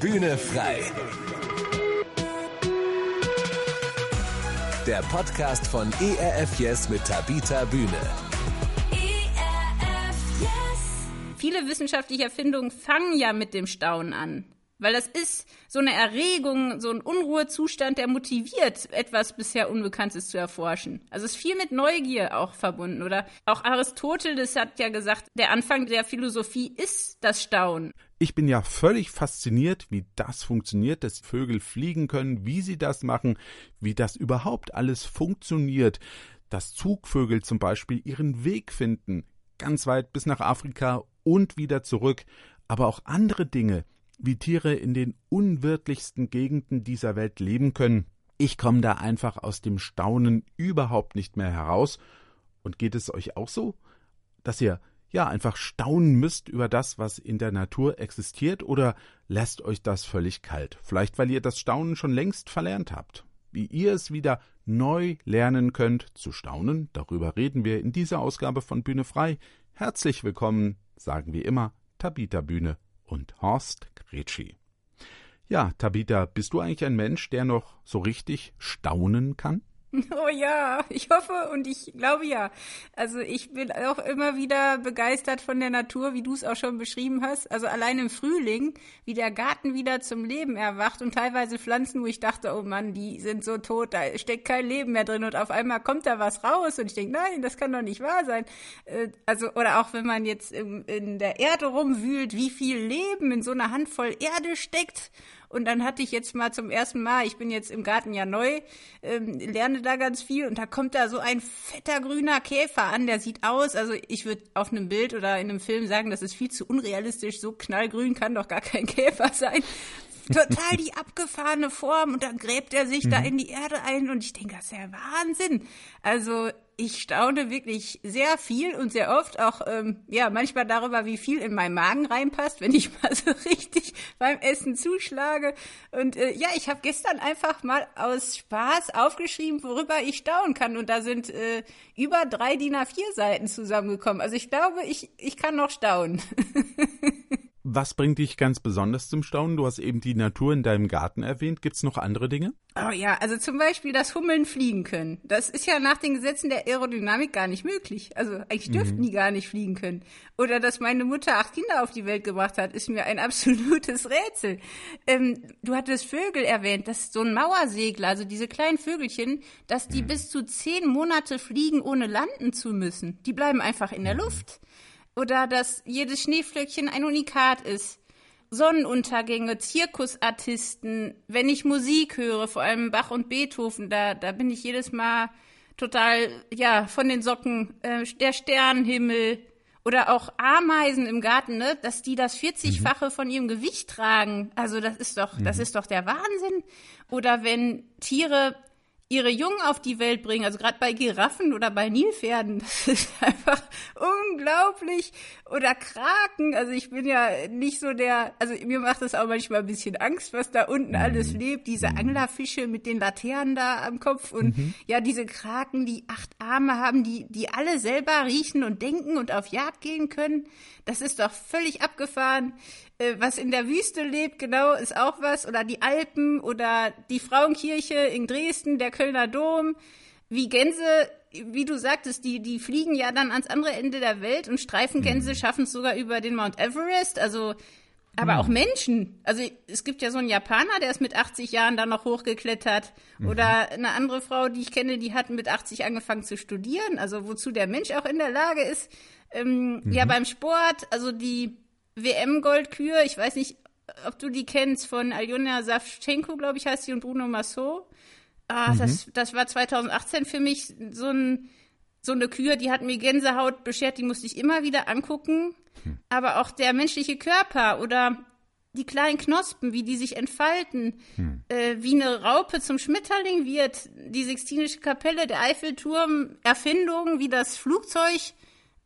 Bühne frei. Der Podcast von ERF Yes mit Tabita Bühne. Viele wissenschaftliche Erfindungen fangen ja mit dem Staunen an. Weil das ist so eine Erregung, so ein Unruhezustand, der motiviert, etwas bisher Unbekanntes zu erforschen. Also ist viel mit Neugier auch verbunden, oder? Auch Aristoteles hat ja gesagt, der Anfang der Philosophie ist das Staunen. Ich bin ja völlig fasziniert, wie das funktioniert, dass Vögel fliegen können, wie sie das machen, wie das überhaupt alles funktioniert, dass Zugvögel zum Beispiel ihren Weg finden, ganz weit bis nach Afrika und wieder zurück, aber auch andere Dinge, wie Tiere in den unwirtlichsten Gegenden dieser Welt leben können. Ich komme da einfach aus dem Staunen überhaupt nicht mehr heraus. Und geht es euch auch so, dass ihr ja einfach staunen müsst über das, was in der Natur existiert, oder lässt euch das völlig kalt? Vielleicht weil ihr das Staunen schon längst verlernt habt. Wie ihr es wieder neu lernen könnt zu staunen, darüber reden wir in dieser Ausgabe von Bühne frei. Herzlich willkommen, sagen wir immer, Tabita Bühne und Horst Gretschi. Ja, Tabita, bist du eigentlich ein Mensch, der noch so richtig staunen kann? Oh ja, ich hoffe und ich glaube ja. Also ich bin auch immer wieder begeistert von der Natur, wie du es auch schon beschrieben hast. Also allein im Frühling, wie der Garten wieder zum Leben erwacht und teilweise Pflanzen, wo ich dachte, oh Mann, die sind so tot, da steckt kein Leben mehr drin und auf einmal kommt da was raus und ich denke, nein, das kann doch nicht wahr sein. Äh, also oder auch wenn man jetzt in der Erde rumwühlt, wie viel Leben in so einer Handvoll Erde steckt und dann hatte ich jetzt mal zum ersten Mal, ich bin jetzt im Garten ja neu, ähm, lerne da ganz viel und da kommt da so ein fetter grüner Käfer an, der sieht aus, also ich würde auf einem Bild oder in einem Film sagen, das ist viel zu unrealistisch, so knallgrün kann doch gar kein Käfer sein total die abgefahrene Form und dann gräbt er sich mhm. da in die Erde ein und ich denke, das ist ja Wahnsinn. Also ich staune wirklich sehr viel und sehr oft auch, ähm, ja, manchmal darüber, wie viel in meinen Magen reinpasst, wenn ich mal so richtig beim Essen zuschlage. Und äh, ja, ich habe gestern einfach mal aus Spaß aufgeschrieben, worüber ich staunen kann. Und da sind äh, über drei DIN A4 Seiten zusammengekommen. Also ich glaube, ich, ich kann noch staunen. Was bringt dich ganz besonders zum Staunen? Du hast eben die Natur in deinem Garten erwähnt. Gibt es noch andere Dinge? Oh ja, also zum Beispiel, dass Hummeln fliegen können. Das ist ja nach den Gesetzen der Aerodynamik gar nicht möglich. Also eigentlich dürften mhm. die gar nicht fliegen können. Oder dass meine Mutter acht Kinder auf die Welt gebracht hat, ist mir ein absolutes Rätsel. Ähm, du hattest Vögel erwähnt, dass so ein Mauersegler, also diese kleinen Vögelchen, dass die mhm. bis zu zehn Monate fliegen, ohne landen zu müssen. Die bleiben einfach in der mhm. Luft. Oder dass jedes Schneeflöckchen ein Unikat ist. Sonnenuntergänge, Zirkusartisten, wenn ich Musik höre, vor allem Bach und Beethoven, da, da bin ich jedes Mal total, ja, von den Socken, äh, der Sternenhimmel oder auch Ameisen im Garten, ne, dass die das 40-fache mhm. von ihrem Gewicht tragen. Also das ist doch, mhm. das ist doch der Wahnsinn. Oder wenn Tiere ihre Jungen auf die Welt bringen, also gerade bei Giraffen oder bei Nilpferden, das ist einfach unglaublich. Oder Kraken, also ich bin ja nicht so der, also mir macht das auch manchmal ein bisschen Angst, was da unten mhm. alles lebt. Diese mhm. Anglerfische mit den Laternen da am Kopf und mhm. ja, diese Kraken, die acht Arme haben, die, die alle selber riechen und denken und auf Jagd gehen können. Das ist doch völlig abgefahren. Äh, was in der Wüste lebt, genau, ist auch was. Oder die Alpen oder die Frauenkirche in Dresden, der Kölner Dom. Wie Gänse, wie du sagtest, die, die fliegen ja dann ans andere Ende der Welt und Streifengänse mhm. schaffen es sogar über den Mount Everest. Also, aber mhm. auch Menschen. Also es gibt ja so einen Japaner, der ist mit 80 Jahren dann noch hochgeklettert. Mhm. Oder eine andere Frau, die ich kenne, die hat mit 80 angefangen zu studieren. Also wozu der Mensch auch in der Lage ist. Ähm, ja, mhm. beim Sport, also die WM-Goldkühe, ich weiß nicht, ob du die kennst, von Aljona Savchenko, glaube ich, heißt sie, und Bruno Massot. Ah, mhm. das, das war 2018 für mich so, ein, so eine Kühe, die hat mir Gänsehaut beschert, die musste ich immer wieder angucken. Hm. Aber auch der menschliche Körper oder die kleinen Knospen, wie die sich entfalten, hm. äh, wie eine Raupe zum Schmetterling wird, die Sixtinische Kapelle, der Eiffelturm, Erfindungen, wie das Flugzeug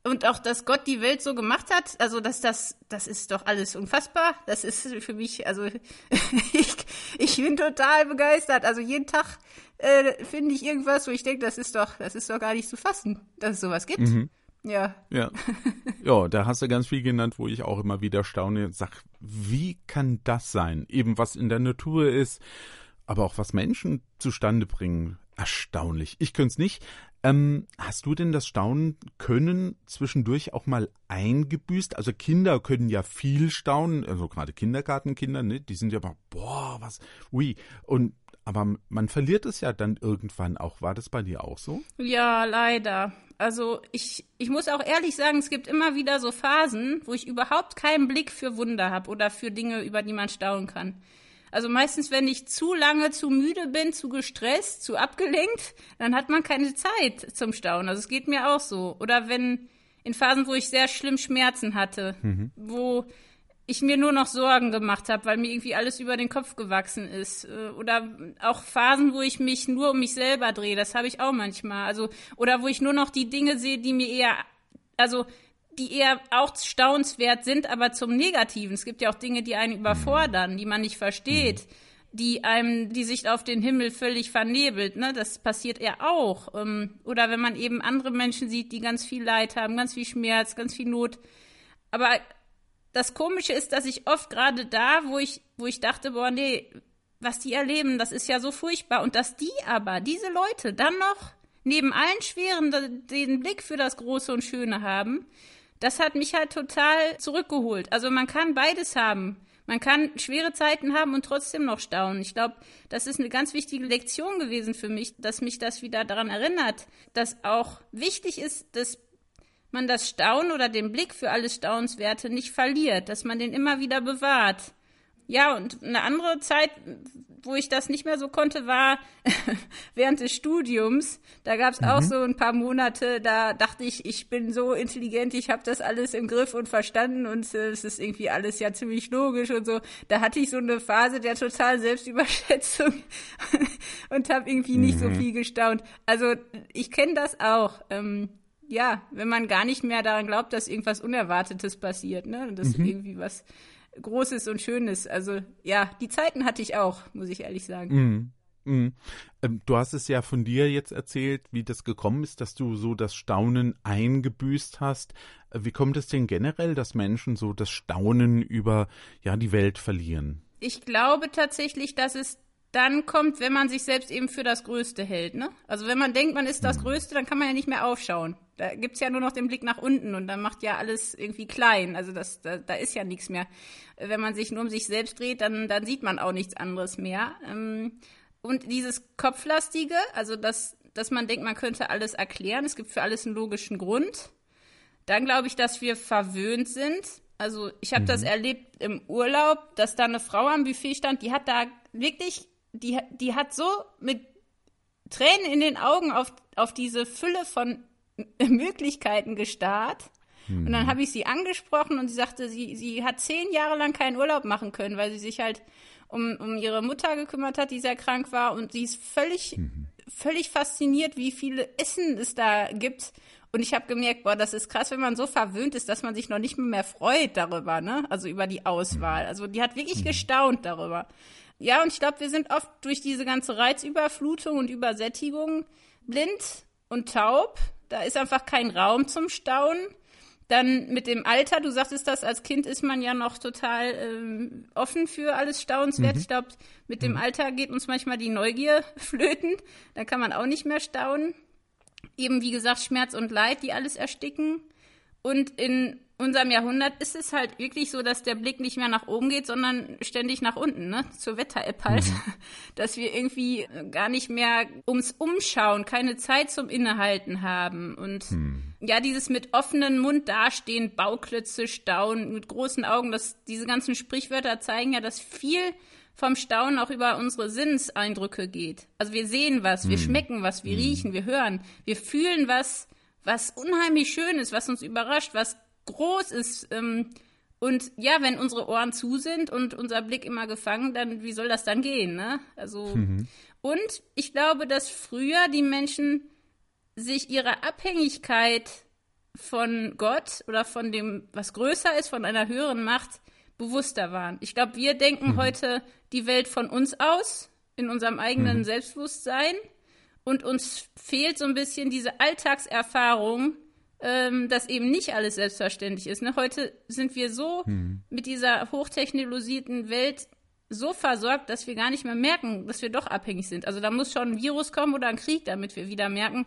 und auch, dass Gott die Welt so gemacht hat, also dass das, das ist doch alles unfassbar. Das ist für mich, also ich, ich bin total begeistert. Also jeden Tag äh, finde ich irgendwas, wo ich denke, das ist doch, das ist doch gar nicht zu fassen, dass es sowas gibt. Mhm. Ja. Ja. Ja, da hast du ganz viel genannt, wo ich auch immer wieder staune und sag, wie kann das sein? Eben was in der Natur ist, aber auch was Menschen zustande bringen. Erstaunlich. Ich könnte es nicht. Ähm, hast du denn das Staunen können zwischendurch auch mal eingebüßt? Also Kinder können ja viel staunen, also gerade Kindergartenkinder, ne? Die sind ja mal, boah, was, ui. Und aber man verliert es ja dann irgendwann auch. War das bei dir auch so? Ja, leider. Also ich, ich muss auch ehrlich sagen, es gibt immer wieder so Phasen, wo ich überhaupt keinen Blick für Wunder habe oder für Dinge, über die man staunen kann. Also meistens, wenn ich zu lange zu müde bin, zu gestresst, zu abgelenkt, dann hat man keine Zeit zum Staunen. Also es geht mir auch so. Oder wenn in Phasen, wo ich sehr schlimm Schmerzen hatte, mhm. wo ich mir nur noch Sorgen gemacht habe, weil mir irgendwie alles über den Kopf gewachsen ist. Äh, oder auch Phasen, wo ich mich nur um mich selber drehe, das habe ich auch manchmal. Also, oder wo ich nur noch die Dinge sehe, die mir eher, also die eher auch staunenswert sind, aber zum Negativen. Es gibt ja auch Dinge, die einen überfordern, die man nicht versteht, die einem die Sicht auf den Himmel völlig vernebelt. Ne? Das passiert ja auch. Ähm, oder wenn man eben andere Menschen sieht, die ganz viel Leid haben, ganz viel Schmerz, ganz viel Not. Aber das Komische ist, dass ich oft gerade da, wo ich, wo ich dachte, boah, nee, was die erleben, das ist ja so furchtbar. Und dass die aber, diese Leute, dann noch neben allen Schweren den Blick für das Große und Schöne haben, das hat mich halt total zurückgeholt. Also man kann beides haben. Man kann schwere Zeiten haben und trotzdem noch staunen. Ich glaube, das ist eine ganz wichtige Lektion gewesen für mich, dass mich das wieder daran erinnert, dass auch wichtig ist, dass man das Staunen oder den Blick für alles Staunenswerte nicht verliert, dass man den immer wieder bewahrt. Ja, und eine andere Zeit, wo ich das nicht mehr so konnte, war während des Studiums. Da gab es mhm. auch so ein paar Monate, da dachte ich, ich bin so intelligent, ich habe das alles im Griff und verstanden und äh, es ist irgendwie alles ja ziemlich logisch und so. Da hatte ich so eine Phase der total Selbstüberschätzung und habe irgendwie mhm. nicht so mhm. viel gestaunt. Also ich kenne das auch. Ähm, ja, wenn man gar nicht mehr daran glaubt, dass irgendwas Unerwartetes passiert, ne? Dass mhm. irgendwie was Großes und Schönes. Also ja, die Zeiten hatte ich auch, muss ich ehrlich sagen. Mhm. Ähm, du hast es ja von dir jetzt erzählt, wie das gekommen ist, dass du so das Staunen eingebüßt hast. Äh, wie kommt es denn generell, dass Menschen so das Staunen über ja die Welt verlieren? Ich glaube tatsächlich, dass es dann kommt, wenn man sich selbst eben für das Größte hält. Ne? Also wenn man denkt, man ist das mhm. Größte, dann kann man ja nicht mehr aufschauen. Da gibt's ja nur noch den Blick nach unten und dann macht ja alles irgendwie klein. Also das, da, da ist ja nichts mehr. Wenn man sich nur um sich selbst dreht, dann, dann sieht man auch nichts anderes mehr. Ähm, und dieses Kopflastige, also dass, dass man denkt, man könnte alles erklären, es gibt für alles einen logischen Grund. Dann glaube ich, dass wir verwöhnt sind. Also ich habe mhm. das erlebt im Urlaub, dass da eine Frau am Buffet stand, die hat da wirklich die, die hat so mit Tränen in den Augen auf, auf diese Fülle von Möglichkeiten gestarrt. Mhm. Und dann habe ich sie angesprochen und sie sagte, sie, sie hat zehn Jahre lang keinen Urlaub machen können, weil sie sich halt um, um ihre Mutter gekümmert hat, die sehr krank war. Und sie ist völlig, mhm. völlig fasziniert, wie viele Essen es da gibt. Und ich habe gemerkt, boah, das ist krass, wenn man so verwöhnt ist, dass man sich noch nicht mehr freut darüber, ne? Also über die Auswahl. Mhm. Also die hat wirklich mhm. gestaunt darüber. Ja, und ich glaube, wir sind oft durch diese ganze Reizüberflutung und Übersättigung blind und taub. Da ist einfach kein Raum zum Staunen. Dann mit dem Alter, du sagtest das, als Kind ist man ja noch total ähm, offen für alles Staunenswert. Mhm. Ich glaube, mit dem mhm. Alter geht uns manchmal die Neugier flöten. Da kann man auch nicht mehr staunen. Eben, wie gesagt, Schmerz und Leid, die alles ersticken. Und in unserem Jahrhundert ist es halt wirklich so, dass der Blick nicht mehr nach oben geht, sondern ständig nach unten, ne? Zur Wetter-App halt. Mhm. Dass wir irgendwie gar nicht mehr ums Umschauen, keine Zeit zum Innehalten haben. Und mhm. ja, dieses mit offenen Mund dastehen, Bauklötze staunen, mit großen Augen, das, diese ganzen Sprichwörter zeigen ja, dass viel vom Staunen auch über unsere Sinneseindrücke geht. Also wir sehen was, wir mhm. schmecken was, wir mhm. riechen, wir hören, wir fühlen was, was unheimlich schön ist, was uns überrascht, was groß ist. Ähm, und ja, wenn unsere Ohren zu sind und unser Blick immer gefangen, dann wie soll das dann gehen? Ne? Also mhm. und ich glaube, dass früher die Menschen sich ihrer Abhängigkeit von Gott oder von dem, was größer ist, von einer höheren Macht bewusster waren. Ich glaube, wir denken mhm. heute die Welt von uns aus, in unserem eigenen mhm. Selbstbewusstsein. Und uns fehlt so ein bisschen diese Alltagserfahrung, ähm, dass eben nicht alles selbstverständlich ist. Ne? Heute sind wir so hm. mit dieser hochtechnologisierten Welt so versorgt, dass wir gar nicht mehr merken, dass wir doch abhängig sind. Also da muss schon ein Virus kommen oder ein Krieg, damit wir wieder merken,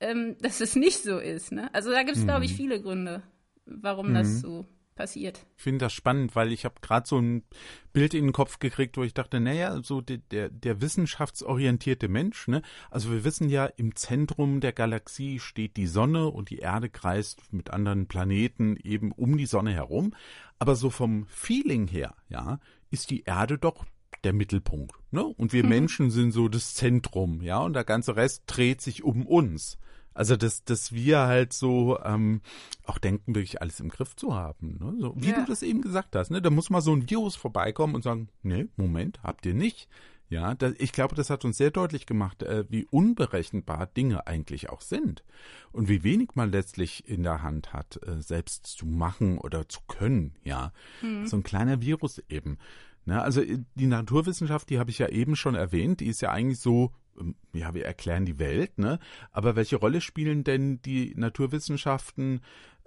ähm, dass es nicht so ist. Ne? Also da gibt es, hm. glaube ich, viele Gründe, warum hm. das so passiert. Ich finde das spannend, weil ich habe gerade so ein Bild in den Kopf gekriegt, wo ich dachte, naja, so der, der, der wissenschaftsorientierte Mensch, ne? Also wir wissen ja, im Zentrum der Galaxie steht die Sonne und die Erde kreist mit anderen Planeten eben um die Sonne herum. Aber so vom Feeling her, ja, ist die Erde doch der Mittelpunkt. Ne? Und wir mhm. Menschen sind so das Zentrum, ja, und der ganze Rest dreht sich um uns. Also, dass, dass wir halt so ähm, auch denken, wirklich alles im Griff zu haben. Ne? So, wie ja. du das eben gesagt hast, ne? Da muss mal so ein Virus vorbeikommen und sagen, nee, Moment, habt ihr nicht. Ja, da, ich glaube, das hat uns sehr deutlich gemacht, äh, wie unberechenbar Dinge eigentlich auch sind und wie wenig man letztlich in der Hand hat, äh, selbst zu machen oder zu können. Ja, hm. so ein kleiner Virus eben. Ne? Also äh, die Naturwissenschaft, die habe ich ja eben schon erwähnt, die ist ja eigentlich so ja, wir erklären die Welt, ne? Aber welche Rolle spielen denn die Naturwissenschaften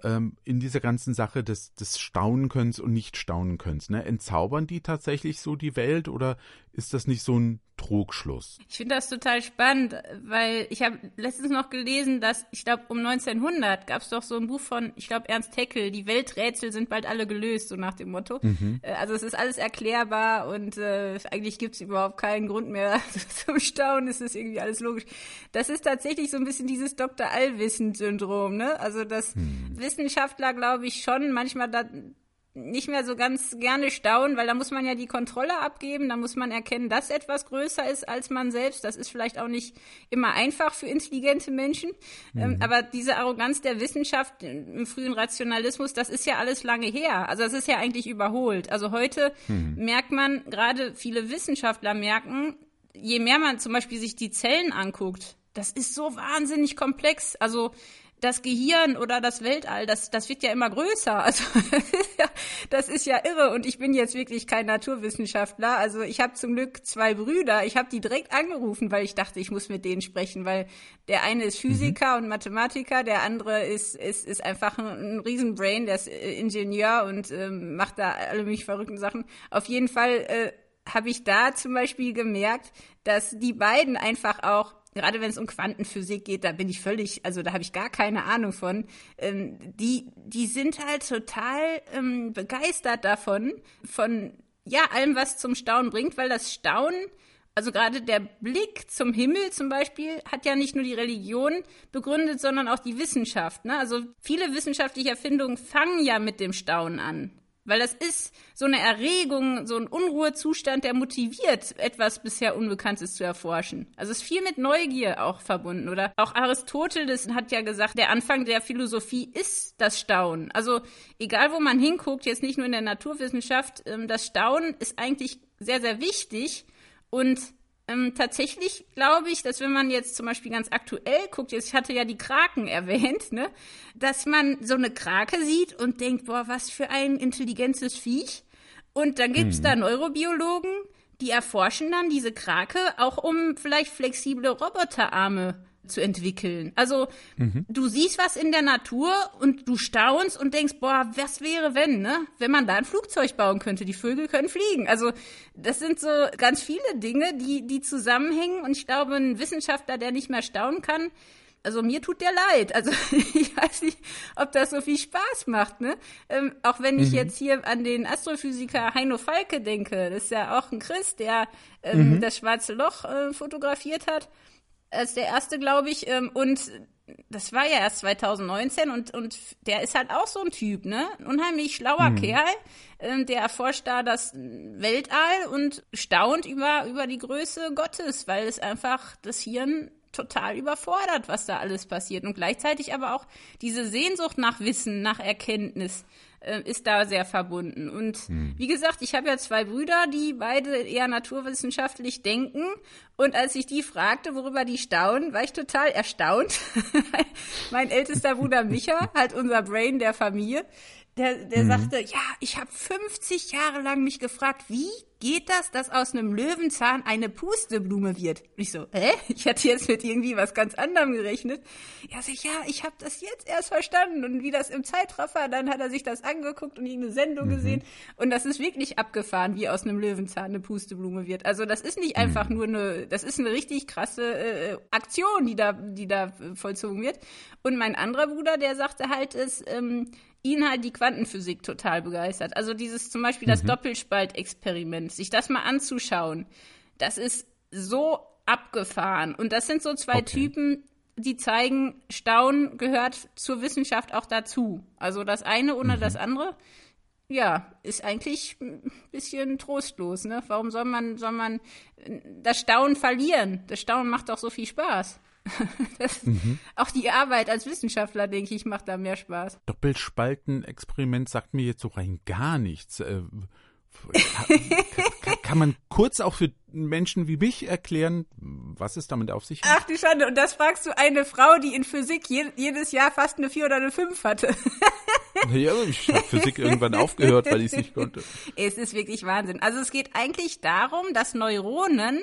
ähm, in dieser ganzen Sache des, des Staunenkönnens und Nicht-Staunenkönnens? Ne? Entzaubern die tatsächlich so die Welt oder ist das nicht so ein Trugschluss? Ich finde das total spannend, weil ich habe letztens noch gelesen, dass, ich glaube, um 1900 gab es doch so ein Buch von, ich glaube, Ernst Haeckel, die Welträtsel sind bald alle gelöst, so nach dem Motto. Mhm. Äh, also es ist alles erklärbar und äh, eigentlich gibt es überhaupt keinen Grund mehr zum Staunen, es ist irgendwie alles logisch. Das ist tatsächlich so ein bisschen dieses Dr. Allwissen-Syndrom, ne? Also dass mhm. Wissenschaftler, glaube ich, schon manchmal da nicht mehr so ganz gerne staunen, weil da muss man ja die Kontrolle abgeben, da muss man erkennen, dass etwas größer ist als man selbst. Das ist vielleicht auch nicht immer einfach für intelligente Menschen. Ähm, mhm. aber diese Arroganz der Wissenschaft im frühen Rationalismus, das ist ja alles lange her. Also das ist ja eigentlich überholt. Also heute mhm. merkt man, gerade viele Wissenschaftler merken, je mehr man zum Beispiel sich die Zellen anguckt, das ist so wahnsinnig komplex. Also das Gehirn oder das Weltall, das, das wird ja immer größer. Also das ist ja irre. Und ich bin jetzt wirklich kein Naturwissenschaftler. Also ich habe zum Glück zwei Brüder. Ich habe die direkt angerufen, weil ich dachte, ich muss mit denen sprechen, weil der eine ist Physiker mhm. und Mathematiker, der andere ist, ist, ist einfach ein, ein Riesenbrain, der ist äh, Ingenieur und ähm, macht da alle mich verrückten Sachen. Auf jeden Fall äh, habe ich da zum Beispiel gemerkt, dass die beiden einfach auch gerade wenn es um Quantenphysik geht, da bin ich völlig, also da habe ich gar keine Ahnung von. Ähm, die, die sind halt total ähm, begeistert davon, von ja, allem, was zum Staunen bringt, weil das Staunen, also gerade der Blick zum Himmel zum Beispiel, hat ja nicht nur die Religion begründet, sondern auch die Wissenschaft. Ne? Also viele wissenschaftliche Erfindungen fangen ja mit dem Staunen an. Weil das ist so eine Erregung, so ein Unruhezustand, der motiviert, etwas bisher Unbekanntes zu erforschen. Also ist viel mit Neugier auch verbunden. Oder auch Aristoteles hat ja gesagt, der Anfang der Philosophie ist das Staunen. Also egal, wo man hinguckt, jetzt nicht nur in der Naturwissenschaft, ähm, das Staunen ist eigentlich sehr, sehr wichtig. Und ähm, tatsächlich glaube ich, dass wenn man jetzt zum Beispiel ganz aktuell guckt, jetzt ich hatte ja die Kraken erwähnt, ne, dass man so eine Krake sieht und denkt, boah, was für ein intelligentes Viech. Und dann gibt's hm. da Neurobiologen, die erforschen dann diese Krake auch um vielleicht flexible Roboterarme zu entwickeln. Also mhm. du siehst was in der Natur und du staunst und denkst, boah, was wäre wenn, ne? Wenn man da ein Flugzeug bauen könnte, die Vögel können fliegen. Also das sind so ganz viele Dinge, die, die zusammenhängen und ich glaube, ein Wissenschaftler, der nicht mehr staunen kann, also mir tut der leid. Also ich weiß nicht, ob das so viel Spaß macht, ne? Ähm, auch wenn ich mhm. jetzt hier an den Astrophysiker Heino Falke denke, das ist ja auch ein Christ, der ähm, mhm. das schwarze Loch äh, fotografiert hat als der erste, glaube ich. Ähm, und das war ja erst 2019 und, und der ist halt auch so ein Typ, ne? Ein unheimlich schlauer mhm. Kerl. Ähm, der erforscht da das Weltall und staunt über, über die Größe Gottes, weil es einfach das Hirn total überfordert, was da alles passiert. Und gleichzeitig aber auch diese Sehnsucht nach Wissen, nach Erkenntnis äh, ist da sehr verbunden. Und hm. wie gesagt, ich habe ja zwei Brüder, die beide eher naturwissenschaftlich denken. Und als ich die fragte, worüber die staunen, war ich total erstaunt. mein ältester Bruder Micha, halt unser Brain der Familie, der, der mhm. sagte, ja, ich habe 50 Jahre lang mich gefragt, wie geht das, dass aus einem Löwenzahn eine Pusteblume wird? Und ich so, hä? Ich hatte jetzt mit irgendwie was ganz anderem gerechnet. Ja, so, ja, ich habe das jetzt erst verstanden. Und wie das im Zeitraffer, dann hat er sich das angeguckt und irgendeine Sendung mhm. gesehen. Und das ist wirklich abgefahren, wie aus einem Löwenzahn eine Pusteblume wird. Also das ist nicht einfach mhm. nur eine, das ist eine richtig krasse äh, Aktion, die da, die da vollzogen wird. Und mein anderer Bruder, der sagte halt, es, ähm, ihn halt die Quantenphysik total begeistert. Also dieses zum Beispiel das mhm. Doppelspaltexperiment, sich das mal anzuschauen, das ist so abgefahren. Und das sind so zwei okay. Typen, die zeigen, Staunen gehört zur Wissenschaft auch dazu. Also das eine ohne mhm. das andere, ja, ist eigentlich ein bisschen trostlos. Ne? Warum soll man, soll man das Staunen verlieren? Das Staunen macht doch so viel Spaß. Mhm. Auch die Arbeit als Wissenschaftler, denke ich, macht da mehr Spaß. Doppelspaltenexperiment sagt mir jetzt so rein gar nichts. Äh, kann, kann, man kurz auch für Menschen wie mich erklären, was es damit auf sich hat? Ach du Schande, und das fragst du eine Frau, die in Physik je, jedes Jahr fast eine 4 oder eine 5 hatte. Ja, ich habe Physik irgendwann aufgehört, weil ich es nicht konnte. Es ist wirklich Wahnsinn. Also es geht eigentlich darum, dass Neuronen,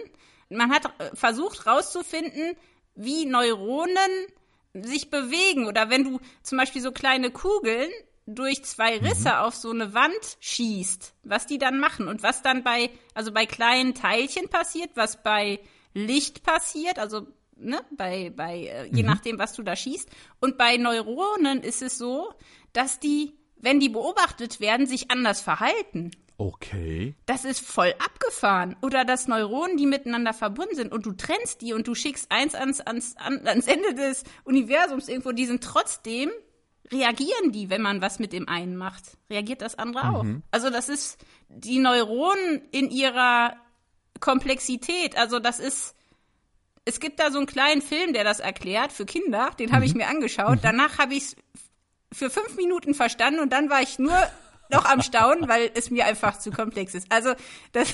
man hat versucht herauszufinden, wie Neuronen sich bewegen oder wenn du zum Beispiel so kleine Kugeln durch zwei mhm. Risse mhm. auf so eine Wand schießt, was die dann machen und was dann bei, also bei kleinen Teilchen passiert, was bei Licht passiert, also ne, bei, bei, äh, je mhm. nachdem, was du da schießt. Und bei Neuronen ist es so, dass die, wenn die beobachtet werden, sich anders verhalten. Okay. Das ist voll abgefahren. Oder dass Neuronen, die miteinander verbunden sind und du trennst die und du schickst eins ans, ans, ans Ende des Universums irgendwo, die sind trotzdem, reagieren die, wenn man was mit dem einen macht. Reagiert das andere mhm. auch. Also das ist die Neuronen in ihrer Komplexität. Also das ist, es gibt da so einen kleinen Film, der das erklärt für Kinder, den habe ich mhm. mir angeschaut. Mhm. Danach habe ich es für fünf Minuten verstanden und dann war ich nur noch am Staunen, weil es mir einfach zu komplex ist. Also das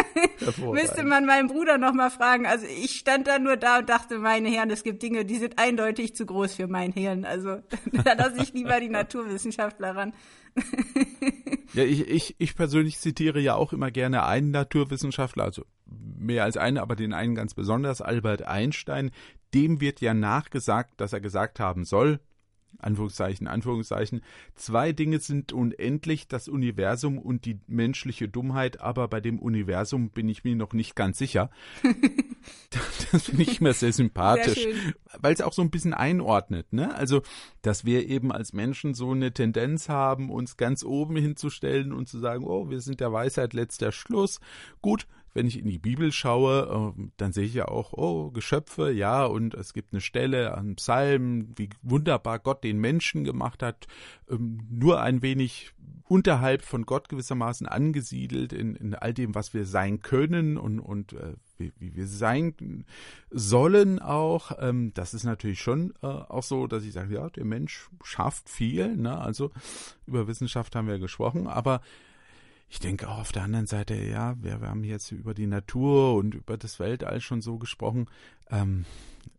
müsste man meinen Bruder noch mal fragen. Also ich stand da nur da und dachte, meine Herren, es gibt Dinge, die sind eindeutig zu groß für mein Hirn. Also da lasse ich lieber die Naturwissenschaftler ran. ja, ich, ich, ich persönlich zitiere ja auch immer gerne einen Naturwissenschaftler, also mehr als einen, aber den einen ganz besonders, Albert Einstein. Dem wird ja nachgesagt, dass er gesagt haben soll, Anführungszeichen, Anführungszeichen. Zwei Dinge sind unendlich, das Universum und die menschliche Dummheit, aber bei dem Universum bin ich mir noch nicht ganz sicher. das finde ich immer sehr sympathisch, weil es auch so ein bisschen einordnet, ne? Also, dass wir eben als Menschen so eine Tendenz haben, uns ganz oben hinzustellen und zu sagen, oh, wir sind der Weisheit letzter Schluss. Gut, wenn ich in die Bibel schaue, ähm, dann sehe ich ja auch, oh, Geschöpfe, ja, und es gibt eine Stelle an Psalmen, wie wunderbar Gott den Menschen gemacht hat, ähm, nur ein wenig unterhalb von Gott gewissermaßen angesiedelt in, in all dem, was wir sein können und, und äh, wie, wir sein sollen auch. Ähm, das ist natürlich schon äh, auch so, dass ich sage, ja, der Mensch schafft viel, ne? also über Wissenschaft haben wir gesprochen, aber ich denke auch auf der anderen Seite, ja, wir, wir, haben jetzt über die Natur und über das Weltall schon so gesprochen. Ähm,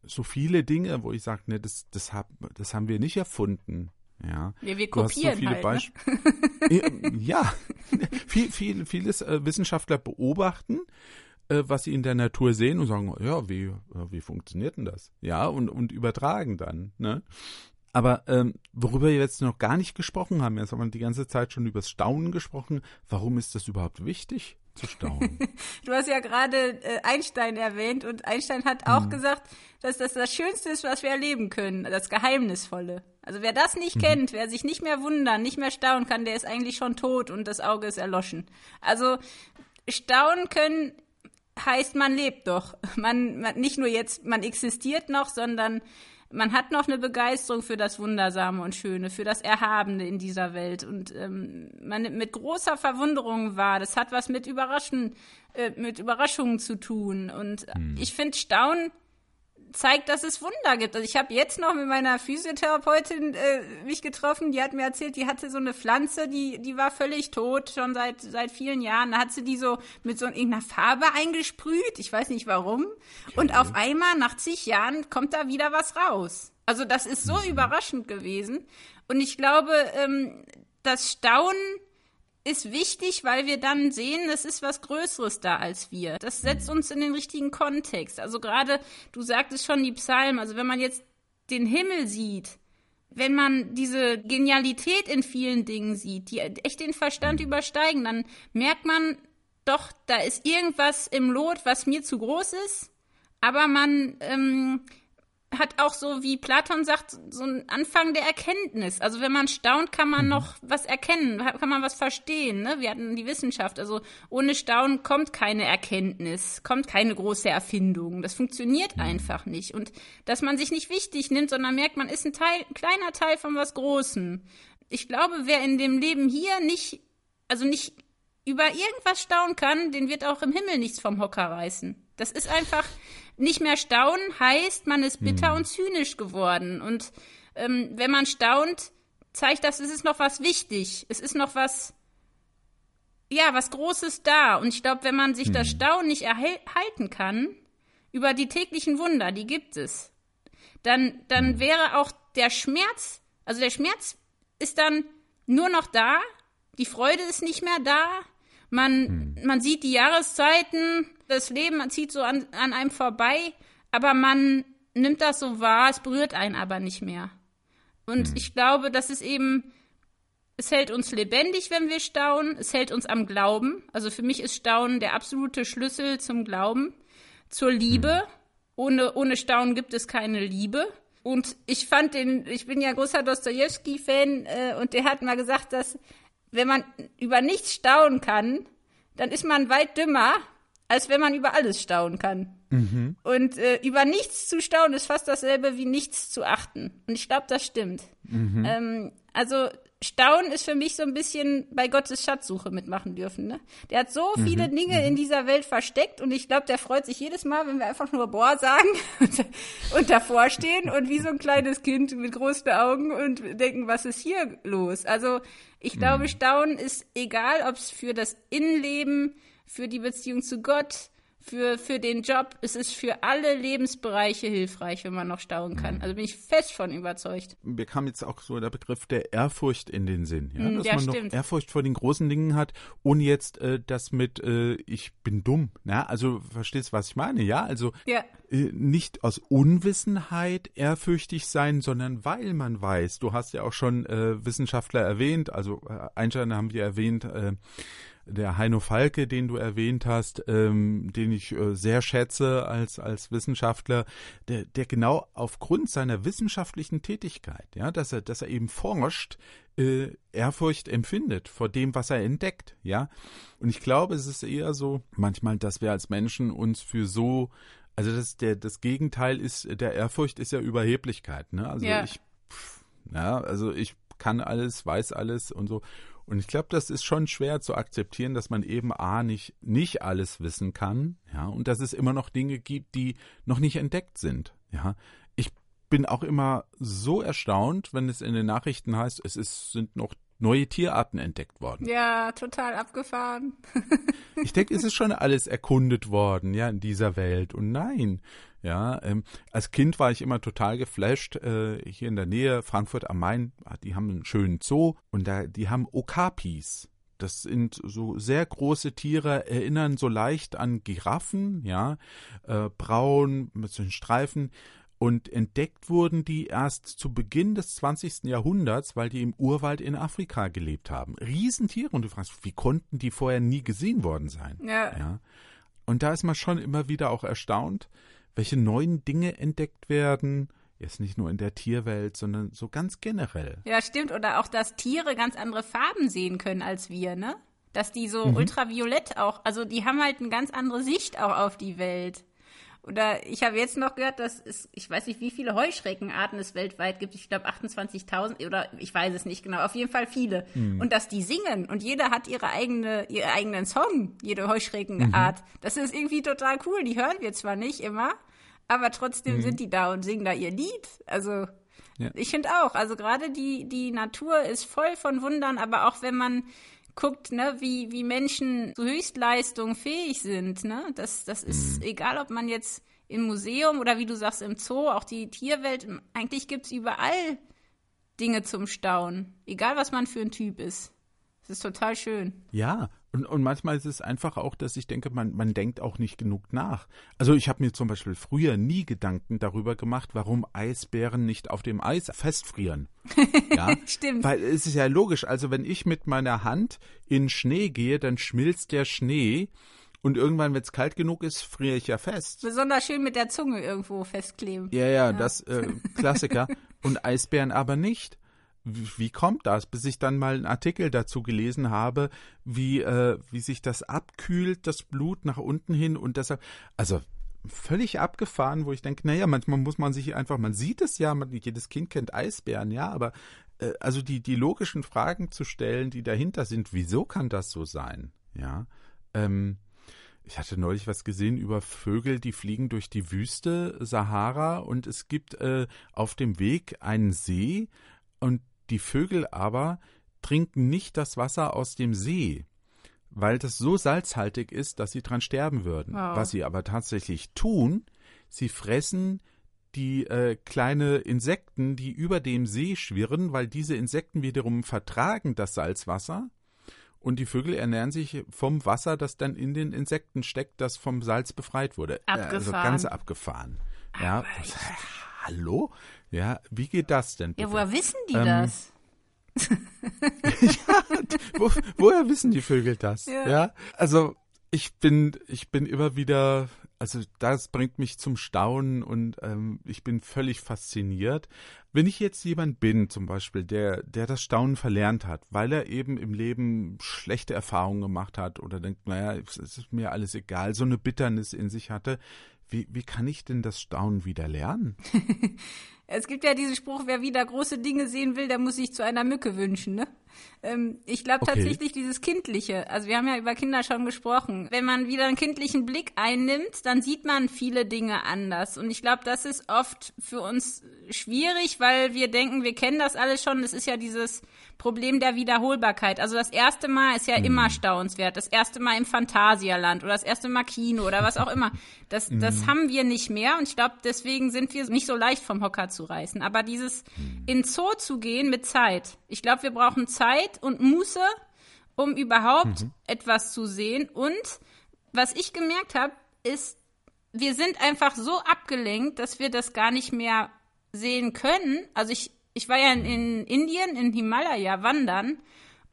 so viele Dinge, wo ich sage, ne, das, das, hab, das haben wir nicht erfunden. Ja, ja wir kopieren so halt, Beisp ne? ja, viel, viel, vieles äh, Wissenschaftler beobachten, äh, was sie in der Natur sehen und sagen, ja, wie, äh, wie funktioniert denn das? Ja, und, und übertragen dann. Ne? Aber ähm, worüber wir jetzt noch gar nicht gesprochen haben, jetzt haben wir die ganze Zeit schon übers Staunen gesprochen. Warum ist das überhaupt wichtig? zu staunen. du hast ja gerade äh, Einstein erwähnt und Einstein hat auch mhm. gesagt, dass das das Schönste ist, was wir erleben können, das Geheimnisvolle. Also wer das nicht mhm. kennt, wer sich nicht mehr wundern, nicht mehr staunen kann, der ist eigentlich schon tot und das Auge ist erloschen. Also staunen können heißt, man lebt doch. Man, man nicht nur jetzt, man existiert noch, sondern man hat noch eine Begeisterung für das Wundersame und Schöne, für das Erhabene in dieser Welt. Und ähm, man nimmt mit großer Verwunderung wahr. Das hat was mit Überraschen, äh, mit Überraschungen zu tun. Und hm. ich finde Staunen zeigt, dass es Wunder gibt. Also ich habe jetzt noch mit meiner Physiotherapeutin äh, mich getroffen, die hat mir erzählt, die hatte so eine Pflanze, die, die war völlig tot, schon seit, seit vielen Jahren. Da hat sie die so mit so irgendeiner Farbe eingesprüht, ich weiß nicht warum. Okay. Und auf einmal, nach zig Jahren, kommt da wieder was raus. Also das ist so mhm. überraschend gewesen. Und ich glaube, ähm, das Staunen ist wichtig, weil wir dann sehen, es ist was Größeres da als wir. Das setzt uns in den richtigen Kontext. Also gerade, du sagtest schon die Psalmen, also wenn man jetzt den Himmel sieht, wenn man diese Genialität in vielen Dingen sieht, die echt den Verstand übersteigen, dann merkt man doch, da ist irgendwas im Lot, was mir zu groß ist. Aber man ähm, hat auch so, wie Platon sagt, so einen Anfang der Erkenntnis. Also wenn man staunt, kann man mhm. noch was erkennen, kann man was verstehen. Ne? Wir hatten die Wissenschaft. Also ohne Staunen kommt keine Erkenntnis, kommt keine große Erfindung. Das funktioniert mhm. einfach nicht. Und dass man sich nicht wichtig nimmt, sondern merkt, man ist ein Teil, ein kleiner Teil von was Großem. Ich glaube, wer in dem Leben hier nicht, also nicht über irgendwas staunen kann, den wird auch im Himmel nichts vom Hocker reißen. Das ist einfach, nicht mehr staunen heißt, man ist bitter hm. und zynisch geworden. Und ähm, wenn man staunt, zeigt das, es ist noch was wichtig. Es ist noch was, ja, was Großes da. Und ich glaube, wenn man sich hm. das Staunen nicht erhalten kann, über die täglichen Wunder, die gibt es, dann, dann hm. wäre auch der Schmerz, also der Schmerz ist dann nur noch da, die Freude ist nicht mehr da, man, hm. man sieht die Jahreszeiten, das Leben zieht so an, an einem vorbei, aber man nimmt das so wahr, es berührt einen aber nicht mehr. Und hm. ich glaube, das ist eben, es hält uns lebendig, wenn wir staunen, es hält uns am Glauben. Also für mich ist Staunen der absolute Schlüssel zum Glauben, zur Liebe. Hm. Ohne, ohne Staunen gibt es keine Liebe. Und ich fand den, ich bin ja großer Dostoevsky-Fan äh, und der hat mal gesagt, dass wenn man über nichts staunen kann, dann ist man weit dümmer, als wenn man über alles staunen kann. Mhm. Und äh, über nichts zu staunen ist fast dasselbe wie nichts zu achten. Und ich glaube, das stimmt. Mhm. Ähm, also Staunen ist für mich so ein bisschen bei Gottes Schatzsuche mitmachen dürfen. Ne? Der hat so mhm. viele Dinge mhm. in dieser Welt versteckt und ich glaube, der freut sich jedes Mal, wenn wir einfach nur Boah sagen und, und davor stehen und wie so ein kleines Kind mit großen Augen und denken, was ist hier los? Also ich glaube, mhm. Staunen ist egal, ob es für das Innenleben, für die Beziehung zu Gott, für, für den Job. Es ist für alle Lebensbereiche hilfreich, wenn man noch staunen kann. Also bin ich fest von überzeugt. Mir kam jetzt auch so der Begriff der Ehrfurcht in den Sinn, ja, mm, dass ja, man stimmt. noch Ehrfurcht vor den großen Dingen hat, ohne jetzt äh, das mit äh, ich bin dumm. Ja, also verstehst was ich meine? Ja, also ja. Äh, nicht aus Unwissenheit ehrfürchtig sein, sondern weil man weiß. Du hast ja auch schon äh, Wissenschaftler erwähnt, also äh, Einstein haben wir erwähnt. Der Heino Falke, den du erwähnt hast, ähm, den ich äh, sehr schätze als, als Wissenschaftler, der, der genau aufgrund seiner wissenschaftlichen Tätigkeit, ja, dass er, dass er eben forscht, äh, Ehrfurcht empfindet vor dem, was er entdeckt, ja. Und ich glaube, es ist eher so manchmal, dass wir als Menschen uns für so also das, der, das Gegenteil ist, der Ehrfurcht ist ja Überheblichkeit, ne? Also ja. ich, pff, ja, also ich kann alles, weiß alles und so. Und ich glaube, das ist schon schwer zu akzeptieren, dass man eben A nicht, nicht alles wissen kann, ja, und dass es immer noch Dinge gibt, die noch nicht entdeckt sind, ja. Ich bin auch immer so erstaunt, wenn es in den Nachrichten heißt, es ist, sind noch neue Tierarten entdeckt worden. Ja, total abgefahren. ich denke, es ist schon alles erkundet worden, ja, in dieser Welt. Und nein, ja, ähm, als Kind war ich immer total geflasht. Äh, hier in der Nähe, Frankfurt am Main, die haben einen schönen Zoo und da, die haben Okapis. Das sind so sehr große Tiere, erinnern so leicht an Giraffen, ja, äh, braun mit so Streifen. Und entdeckt wurden die erst zu Beginn des 20. Jahrhunderts, weil die im Urwald in Afrika gelebt haben. Riesentiere. Und du fragst, wie konnten die vorher nie gesehen worden sein? Ja. ja. Und da ist man schon immer wieder auch erstaunt, welche neuen Dinge entdeckt werden. Jetzt nicht nur in der Tierwelt, sondern so ganz generell. Ja, stimmt. Oder auch, dass Tiere ganz andere Farben sehen können als wir, ne? Dass die so mhm. ultraviolett auch, also die haben halt eine ganz andere Sicht auch auf die Welt. Oder ich habe jetzt noch gehört, dass es, ich weiß nicht, wie viele Heuschreckenarten es weltweit gibt. Ich glaube 28.000 oder ich weiß es nicht genau. Auf jeden Fall viele. Mhm. Und dass die singen und jeder hat ihre eigene, ihren eigenen Song, jede Heuschreckenart. Mhm. Das ist irgendwie total cool. Die hören wir zwar nicht immer, aber trotzdem mhm. sind die da und singen da ihr Lied. Also ja. ich finde auch, also gerade die, die Natur ist voll von Wundern, aber auch wenn man guckt, ne, wie, wie Menschen zu Höchstleistung fähig sind, ne? Das, das ist mhm. egal, ob man jetzt im Museum oder wie du sagst, im Zoo, auch die Tierwelt, eigentlich gibt's überall Dinge zum Staunen. Egal, was man für ein Typ ist. Es ist total schön. Ja, und, und manchmal ist es einfach auch, dass ich denke, man, man denkt auch nicht genug nach. Also ich habe mir zum Beispiel früher nie Gedanken darüber gemacht, warum Eisbären nicht auf dem Eis festfrieren. Ja? Stimmt. Weil es ist ja logisch, also wenn ich mit meiner Hand in Schnee gehe, dann schmilzt der Schnee und irgendwann, wenn es kalt genug ist, friere ich ja fest. Besonders schön mit der Zunge irgendwo festkleben. Ja, ja, ja. das äh, Klassiker. und Eisbären aber nicht wie kommt das, bis ich dann mal einen Artikel dazu gelesen habe, wie, äh, wie sich das abkühlt, das Blut nach unten hin und deshalb, also völlig abgefahren, wo ich denke, naja, manchmal muss man sich einfach, man sieht es ja, man, jedes Kind kennt Eisbären, ja, aber äh, also die, die logischen Fragen zu stellen, die dahinter sind, wieso kann das so sein, ja, ähm, ich hatte neulich was gesehen über Vögel, die fliegen durch die Wüste Sahara und es gibt äh, auf dem Weg einen See und die Vögel aber trinken nicht das Wasser aus dem See, weil das so salzhaltig ist, dass sie dran sterben würden. Wow. Was sie aber tatsächlich tun, sie fressen die äh, kleine Insekten, die über dem See schwirren, weil diese Insekten wiederum vertragen das Salzwasser und die Vögel ernähren sich vom Wasser, das dann in den Insekten steckt, das vom Salz befreit wurde. Abgefahren. Also ganz abgefahren. Ja. Hallo? Ja, wie geht das denn? Bitte? Ja, woher wissen die ähm, das? ja, wo, woher wissen die Vögel das? Ja. ja. Also ich bin, ich bin immer wieder, also das bringt mich zum Staunen und ähm, ich bin völlig fasziniert. Wenn ich jetzt jemand bin, zum Beispiel, der, der das Staunen verlernt hat, weil er eben im Leben schlechte Erfahrungen gemacht hat oder denkt, naja, es ist mir alles egal, so eine Bitternis in sich hatte, wie, wie kann ich denn das Staunen wieder lernen? Es gibt ja diesen Spruch, wer wieder große Dinge sehen will, der muss sich zu einer Mücke wünschen, ne? Ähm, ich glaube okay. tatsächlich dieses Kindliche. Also wir haben ja über Kinder schon gesprochen. Wenn man wieder einen kindlichen Blick einnimmt, dann sieht man viele Dinge anders. Und ich glaube, das ist oft für uns schwierig, weil wir denken, wir kennen das alles schon. Das ist ja dieses Problem der Wiederholbarkeit. Also das erste Mal ist ja mm. immer staunenswert. Das erste Mal im Phantasialand oder das erste Mal Kino oder was auch immer. Das, mm. das haben wir nicht mehr. Und ich glaube, deswegen sind wir nicht so leicht vom Hocker zu reißen. Aber dieses mm. in Zoo zu gehen mit Zeit. Ich glaube, wir brauchen Zeit Zeit und Muße, um überhaupt mhm. etwas zu sehen. Und was ich gemerkt habe, ist, wir sind einfach so abgelenkt, dass wir das gar nicht mehr sehen können. Also ich, ich war ja in, in Indien, in Himalaya wandern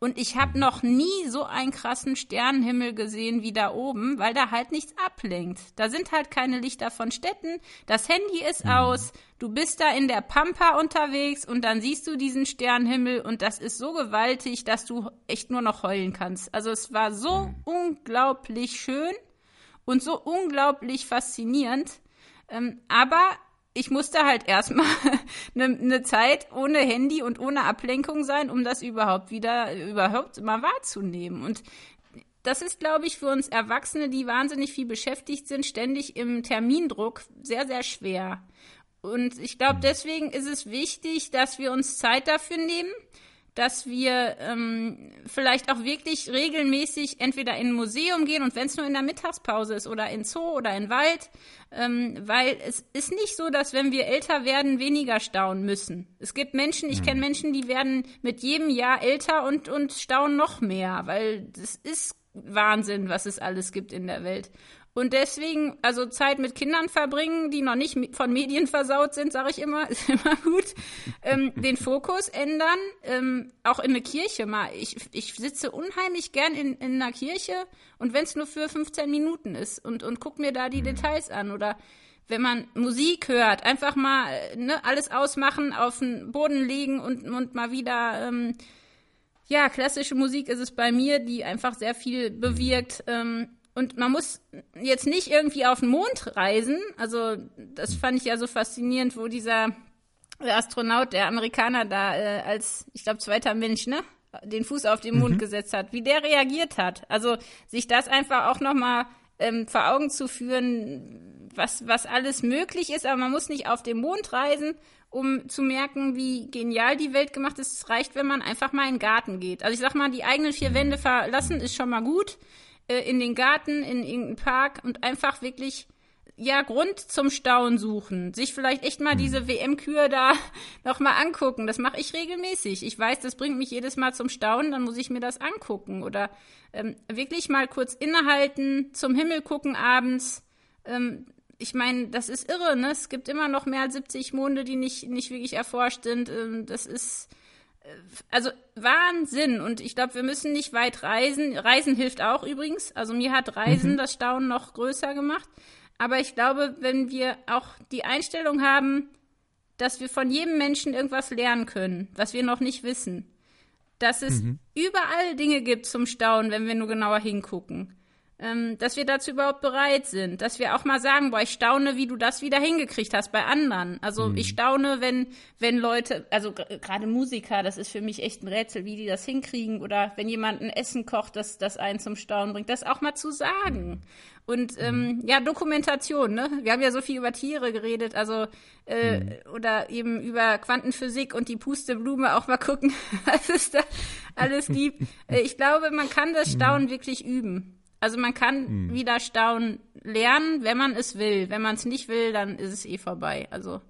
und ich habe noch nie so einen krassen Sternenhimmel gesehen wie da oben, weil da halt nichts ablenkt. Da sind halt keine Lichter von Städten, das Handy ist mhm. aus, du bist da in der Pampa unterwegs und dann siehst du diesen Sternenhimmel und das ist so gewaltig, dass du echt nur noch heulen kannst. Also es war so mhm. unglaublich schön und so unglaublich faszinierend. Ähm, aber ich musste halt erstmal eine ne Zeit ohne Handy und ohne Ablenkung sein, um das überhaupt wieder, überhaupt mal wahrzunehmen. Und das ist, glaube ich, für uns Erwachsene, die wahnsinnig viel beschäftigt sind, ständig im Termindruck, sehr, sehr schwer. Und ich glaube, mhm. deswegen ist es wichtig, dass wir uns Zeit dafür nehmen, dass wir ähm, vielleicht auch wirklich regelmäßig entweder in ein Museum gehen und wenn es nur in der Mittagspause ist oder in Zoo oder in Wald, ähm, weil es ist nicht so, dass wenn wir älter werden, weniger staunen müssen. Es gibt Menschen, ich kenne mhm. Menschen, die werden mit jedem Jahr älter und, und staunen noch mehr, weil es ist Wahnsinn, was es alles gibt in der Welt. Und deswegen, also Zeit mit Kindern verbringen, die noch nicht von Medien versaut sind, sage ich immer, ist immer gut. Ähm, den Fokus ändern, ähm, auch in eine Kirche mal. Ich, ich sitze unheimlich gern in, in einer Kirche und wenn es nur für 15 Minuten ist und, und guck mir da die Details an oder wenn man Musik hört, einfach mal ne, alles ausmachen, auf den Boden legen und, und mal wieder ähm, ja, klassische Musik ist es bei mir, die einfach sehr viel bewirkt. Ähm, und man muss jetzt nicht irgendwie auf den Mond reisen. Also, das fand ich ja so faszinierend, wo dieser Astronaut, der Amerikaner da äh, als, ich glaube, zweiter Mensch, ne? den Fuß auf den Mond mhm. gesetzt hat, wie der reagiert hat. Also sich das einfach auch nochmal ähm, vor Augen zu führen, was, was alles möglich ist, aber man muss nicht auf den Mond reisen, um zu merken, wie genial die Welt gemacht ist. Es reicht, wenn man einfach mal in den Garten geht. Also ich sag mal, die eigenen vier Wände verlassen ist schon mal gut äh, in den Garten, in irgendeinen Park und einfach wirklich ja, Grund zum Staunen suchen. Sich vielleicht echt mal hm. diese WM-Kür da nochmal angucken. Das mache ich regelmäßig. Ich weiß, das bringt mich jedes Mal zum Staunen, dann muss ich mir das angucken. Oder ähm, wirklich mal kurz innehalten, zum Himmel gucken abends. Ähm, ich meine, das ist irre, ne? Es gibt immer noch mehr als 70 Monde, die nicht, nicht wirklich erforscht sind. Ähm, das ist also Wahnsinn. Und ich glaube, wir müssen nicht weit reisen. Reisen hilft auch übrigens. Also mir hat Reisen mhm. das Staunen noch größer gemacht. Aber ich glaube, wenn wir auch die Einstellung haben, dass wir von jedem Menschen irgendwas lernen können, was wir noch nicht wissen, dass es mhm. überall Dinge gibt zum Staunen, wenn wir nur genauer hingucken ähm, dass wir dazu überhaupt bereit sind, dass wir auch mal sagen, boah, ich staune, wie du das wieder hingekriegt hast bei anderen. Also mhm. ich staune, wenn wenn Leute, also gerade Musiker, das ist für mich echt ein Rätsel, wie die das hinkriegen oder wenn jemand ein Essen kocht, das das einen zum Staunen bringt, das auch mal zu sagen. Und ähm, mhm. ja, Dokumentation, ne? Wir haben ja so viel über Tiere geredet, also äh, mhm. oder eben über Quantenphysik und die Pusteblume auch mal gucken, was es da alles gibt. Äh, ich glaube, man kann das mhm. Staunen wirklich üben. Also man kann hm. wieder staunen lernen, wenn man es will. Wenn man es nicht will, dann ist es eh vorbei. Also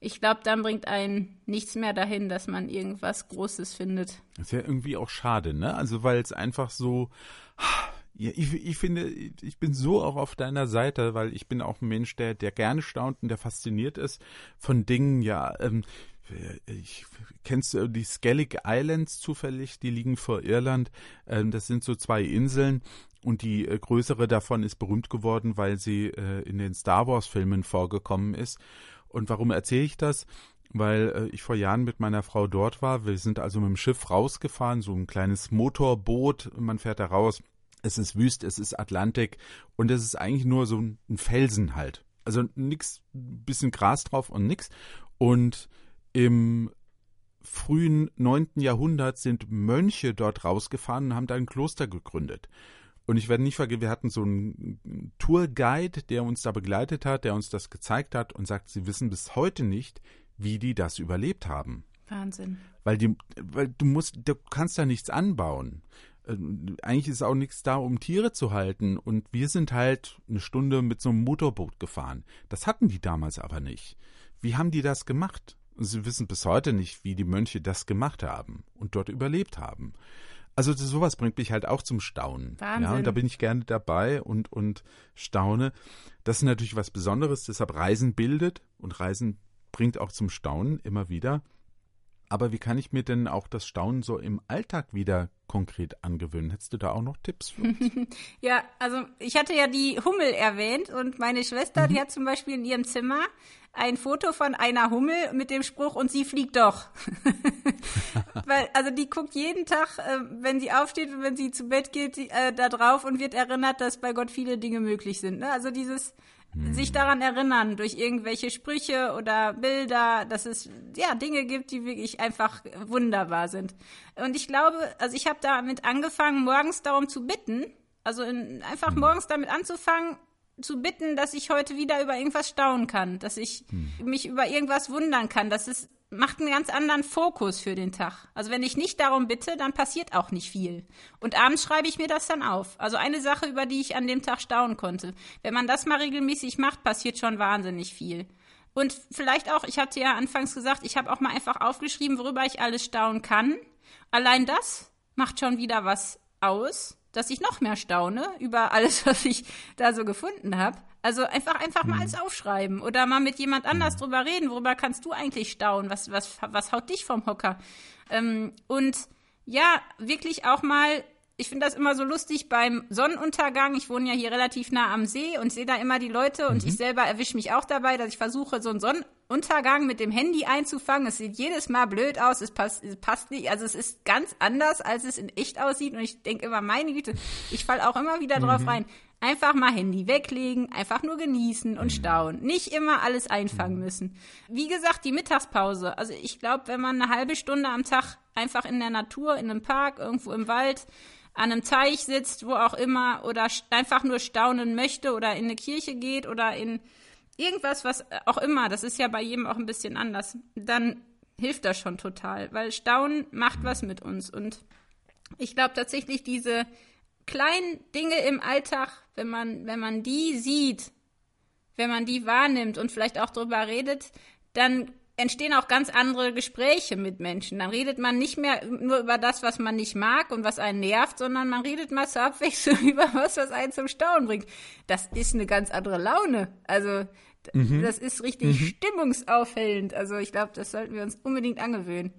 ich glaube, dann bringt einen nichts mehr dahin, dass man irgendwas Großes findet. Das ist ja irgendwie auch schade, ne? Also weil es einfach so. Ja, ich, ich finde, ich bin so auch auf deiner Seite, weil ich bin auch ein Mensch, der, der gerne staunt und der fasziniert ist von Dingen, ja, ähm, ich, kennst du die Skellig Islands zufällig? Die liegen vor Irland. Ähm, das sind so zwei Inseln und die äh, größere davon ist berühmt geworden, weil sie äh, in den Star Wars-Filmen vorgekommen ist. Und warum erzähle ich das? Weil äh, ich vor Jahren mit meiner Frau dort war. Wir sind also mit dem Schiff rausgefahren, so ein kleines Motorboot. Man fährt da raus. Es ist wüst, es ist Atlantik und es ist eigentlich nur so ein Felsen halt. Also nix, bisschen Gras drauf und nix. Und im frühen neunten Jahrhundert sind Mönche dort rausgefahren und haben da ein Kloster gegründet. Und ich werde nicht vergessen, wir hatten so einen Tourguide, der uns da begleitet hat, der uns das gezeigt hat und sagt, sie wissen bis heute nicht, wie die das überlebt haben. Wahnsinn. Weil, die, weil du musst, du kannst da nichts anbauen. Äh, eigentlich ist auch nichts da, um Tiere zu halten. Und wir sind halt eine Stunde mit so einem Motorboot gefahren. Das hatten die damals aber nicht. Wie haben die das gemacht? Sie wissen bis heute nicht, wie die Mönche das gemacht haben und dort überlebt haben. Also sowas bringt mich halt auch zum Staunen. Wahnsinn. Ja, und da bin ich gerne dabei und, und staune. Das ist natürlich was Besonderes, deshalb Reisen bildet und Reisen bringt auch zum Staunen immer wieder. Aber wie kann ich mir denn auch das Staunen so im Alltag wieder konkret angewöhnen? Hättest du da auch noch Tipps für uns? ja, also ich hatte ja die Hummel erwähnt und meine Schwester, mhm. die hat zum Beispiel in ihrem Zimmer ein Foto von einer Hummel mit dem Spruch und sie fliegt doch. Weil, also die guckt jeden Tag, äh, wenn sie aufsteht und wenn sie zu Bett geht, äh, da drauf und wird erinnert, dass bei Gott viele Dinge möglich sind. Ne? Also dieses hm. sich daran erinnern durch irgendwelche Sprüche oder Bilder, dass es ja Dinge gibt, die wirklich einfach wunderbar sind. Und ich glaube, also ich habe damit angefangen, morgens darum zu bitten, also in, einfach hm. morgens damit anzufangen, zu bitten, dass ich heute wieder über irgendwas staunen kann, dass ich hm. mich über irgendwas wundern kann, dass es macht einen ganz anderen Fokus für den Tag. Also wenn ich nicht darum bitte, dann passiert auch nicht viel. Und abends schreibe ich mir das dann auf. Also eine Sache, über die ich an dem Tag staunen konnte. Wenn man das mal regelmäßig macht, passiert schon wahnsinnig viel. Und vielleicht auch, ich hatte ja anfangs gesagt, ich habe auch mal einfach aufgeschrieben, worüber ich alles staunen kann. Allein das macht schon wieder was aus dass ich noch mehr staune über alles, was ich da so gefunden habe. Also einfach einfach mal mhm. alles aufschreiben oder mal mit jemand anders mhm. drüber reden. Worüber kannst du eigentlich staunen? Was was was haut dich vom Hocker? Ähm, und ja, wirklich auch mal ich finde das immer so lustig beim Sonnenuntergang. Ich wohne ja hier relativ nah am See und sehe da immer die Leute und mhm. ich selber erwische mich auch dabei, dass ich versuche, so einen Sonnenuntergang mit dem Handy einzufangen. Es sieht jedes Mal blöd aus, es passt, es passt nicht. Also es ist ganz anders, als es in echt aussieht. Und ich denke immer, meine Güte, ich falle auch immer wieder drauf mhm. rein. Einfach mal Handy weglegen, einfach nur genießen und mhm. staunen. Nicht immer alles einfangen mhm. müssen. Wie gesagt, die Mittagspause. Also ich glaube, wenn man eine halbe Stunde am Tag einfach in der Natur, in einem Park, irgendwo im Wald, an einem Teich sitzt, wo auch immer, oder einfach nur staunen möchte oder in eine Kirche geht oder in irgendwas, was auch immer, das ist ja bei jedem auch ein bisschen anders, dann hilft das schon total, weil Staunen macht was mit uns. Und ich glaube tatsächlich, diese kleinen Dinge im Alltag, wenn man, wenn man die sieht, wenn man die wahrnimmt und vielleicht auch drüber redet, dann entstehen auch ganz andere Gespräche mit Menschen. Dann redet man nicht mehr nur über das, was man nicht mag und was einen nervt, sondern man redet mal zur Abwechslung über was, was einen zum Staunen bringt. Das ist eine ganz andere Laune. Also mhm. das ist richtig mhm. stimmungsaufhellend. Also ich glaube, das sollten wir uns unbedingt angewöhnen.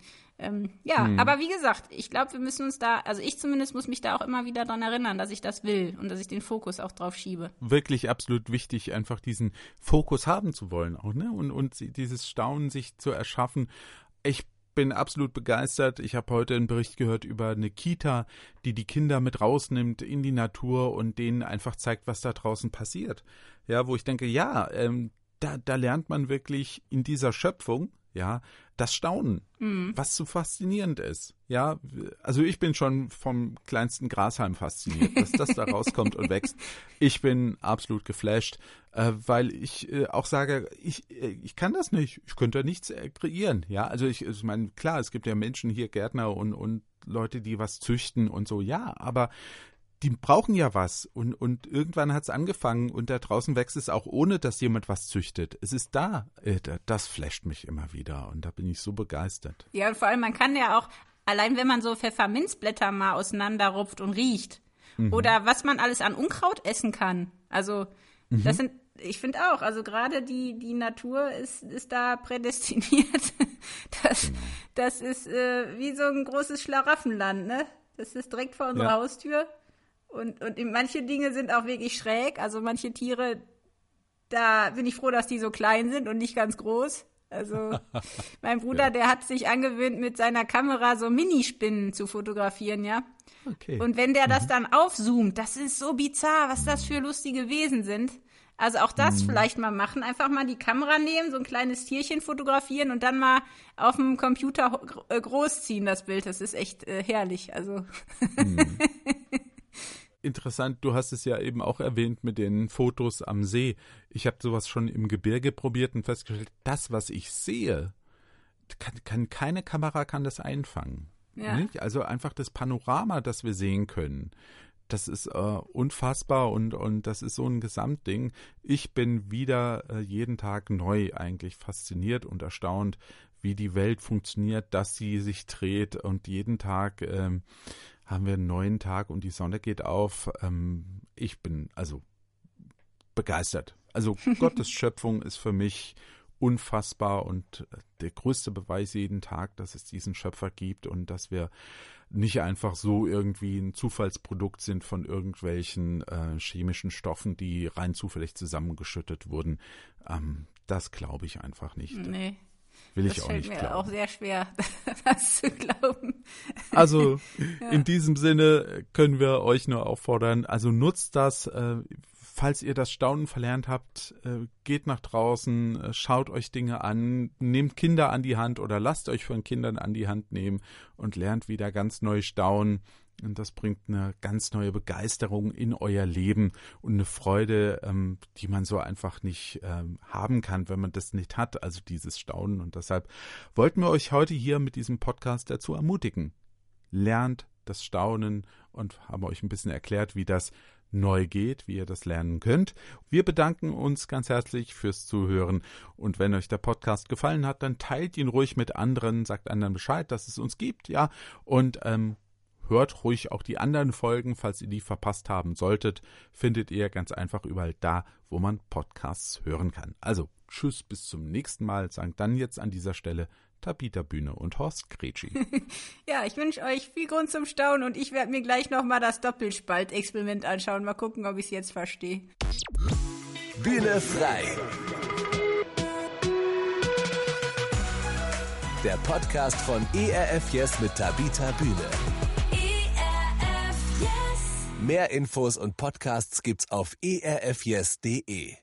Ähm, ja, hm. aber wie gesagt, ich glaube, wir müssen uns da, also ich zumindest muss mich da auch immer wieder daran erinnern, dass ich das will und dass ich den Fokus auch drauf schiebe. Wirklich absolut wichtig, einfach diesen Fokus haben zu wollen auch, ne? Und, und dieses Staunen sich zu erschaffen. Ich bin absolut begeistert. Ich habe heute einen Bericht gehört über eine Kita, die die Kinder mit rausnimmt in die Natur und denen einfach zeigt, was da draußen passiert. Ja, wo ich denke, ja, ähm, da, da lernt man wirklich in dieser Schöpfung, ja, das Staunen, mhm. was so faszinierend ist. Ja, also ich bin schon vom kleinsten Grashalm fasziniert, dass das da rauskommt und wächst. Ich bin absolut geflasht, äh, weil ich äh, auch sage, ich, äh, ich kann das nicht. Ich könnte nichts äh, kreieren. Ja, also ich, ich meine, klar, es gibt ja Menschen hier, Gärtner und, und Leute, die was züchten und so, ja, aber die brauchen ja was. Und, und irgendwann hat es angefangen und da draußen wächst es auch ohne, dass jemand was züchtet. Es ist da. Äh, das flasht mich immer wieder und da bin ich so begeistert. Ja, und vor allem, man kann ja auch, allein wenn man so Pfefferminzblätter mal auseinanderrupft und riecht, mhm. oder was man alles an Unkraut essen kann. Also, mhm. das sind, ich finde auch, also gerade die, die Natur ist, ist da prädestiniert. Das, genau. das ist äh, wie so ein großes Schlaraffenland, ne? Das ist direkt vor unserer ja. Haustür. Und, und manche Dinge sind auch wirklich schräg. Also manche Tiere, da bin ich froh, dass die so klein sind und nicht ganz groß. Also mein Bruder, ja. der hat sich angewöhnt, mit seiner Kamera so Minispinnen zu fotografieren, ja. Okay. Und wenn der das mhm. dann aufzoomt, das ist so bizarr, was das für lustige Wesen sind. Also auch das mhm. vielleicht mal machen, einfach mal die Kamera nehmen, so ein kleines Tierchen fotografieren und dann mal auf dem Computer äh, großziehen das Bild. Das ist echt äh, herrlich. Also mhm. interessant, du hast es ja eben auch erwähnt mit den Fotos am See. Ich habe sowas schon im Gebirge probiert und festgestellt, das, was ich sehe, kann, kann keine Kamera kann das einfangen. Ja. Also einfach das Panorama, das wir sehen können. Das ist äh, unfassbar und, und das ist so ein Gesamtding. Ich bin wieder äh, jeden Tag neu eigentlich fasziniert und erstaunt, wie die Welt funktioniert, dass sie sich dreht und jeden Tag ähm, haben wir einen neuen Tag und die Sonne geht auf. Ähm, ich bin also begeistert. Also Gottes Schöpfung ist für mich unfassbar und der größte Beweis jeden Tag, dass es diesen Schöpfer gibt und dass wir nicht einfach so irgendwie ein Zufallsprodukt sind von irgendwelchen äh, chemischen Stoffen, die rein zufällig zusammengeschüttet wurden. Ähm, das glaube ich einfach nicht. Nee. Will das ich auch nicht mir glauben. auch sehr schwer, das zu glauben. Also ja. in diesem Sinne können wir euch nur auffordern, also nutzt das, äh, falls ihr das Staunen verlernt habt, äh, geht nach draußen, äh, schaut euch Dinge an, nehmt Kinder an die Hand oder lasst euch von Kindern an die Hand nehmen und lernt wieder ganz neu staunen. Und das bringt eine ganz neue Begeisterung in euer Leben und eine Freude, ähm, die man so einfach nicht ähm, haben kann, wenn man das nicht hat, also dieses Staunen. Und deshalb wollten wir euch heute hier mit diesem Podcast dazu ermutigen. Lernt das Staunen und haben euch ein bisschen erklärt, wie das neu geht, wie ihr das lernen könnt. Wir bedanken uns ganz herzlich fürs Zuhören und wenn euch der Podcast gefallen hat, dann teilt ihn ruhig mit anderen, sagt anderen Bescheid, dass es uns gibt, ja, und ähm, Hört ruhig auch die anderen Folgen, falls ihr die verpasst haben solltet, findet ihr ganz einfach überall da, wo man Podcasts hören kann. Also, tschüss, bis zum nächsten Mal, sagen dann jetzt an dieser Stelle Tabita Bühne und Horst Gretschi. ja, ich wünsche euch viel Grund zum Staunen und ich werde mir gleich nochmal das Doppelspalt-Experiment anschauen. Mal gucken, ob ich es jetzt verstehe. Bühne frei. Der Podcast von ERF Yes mit Tabita Bühne. Mehr Infos und Podcasts gibt's auf erfyes.de.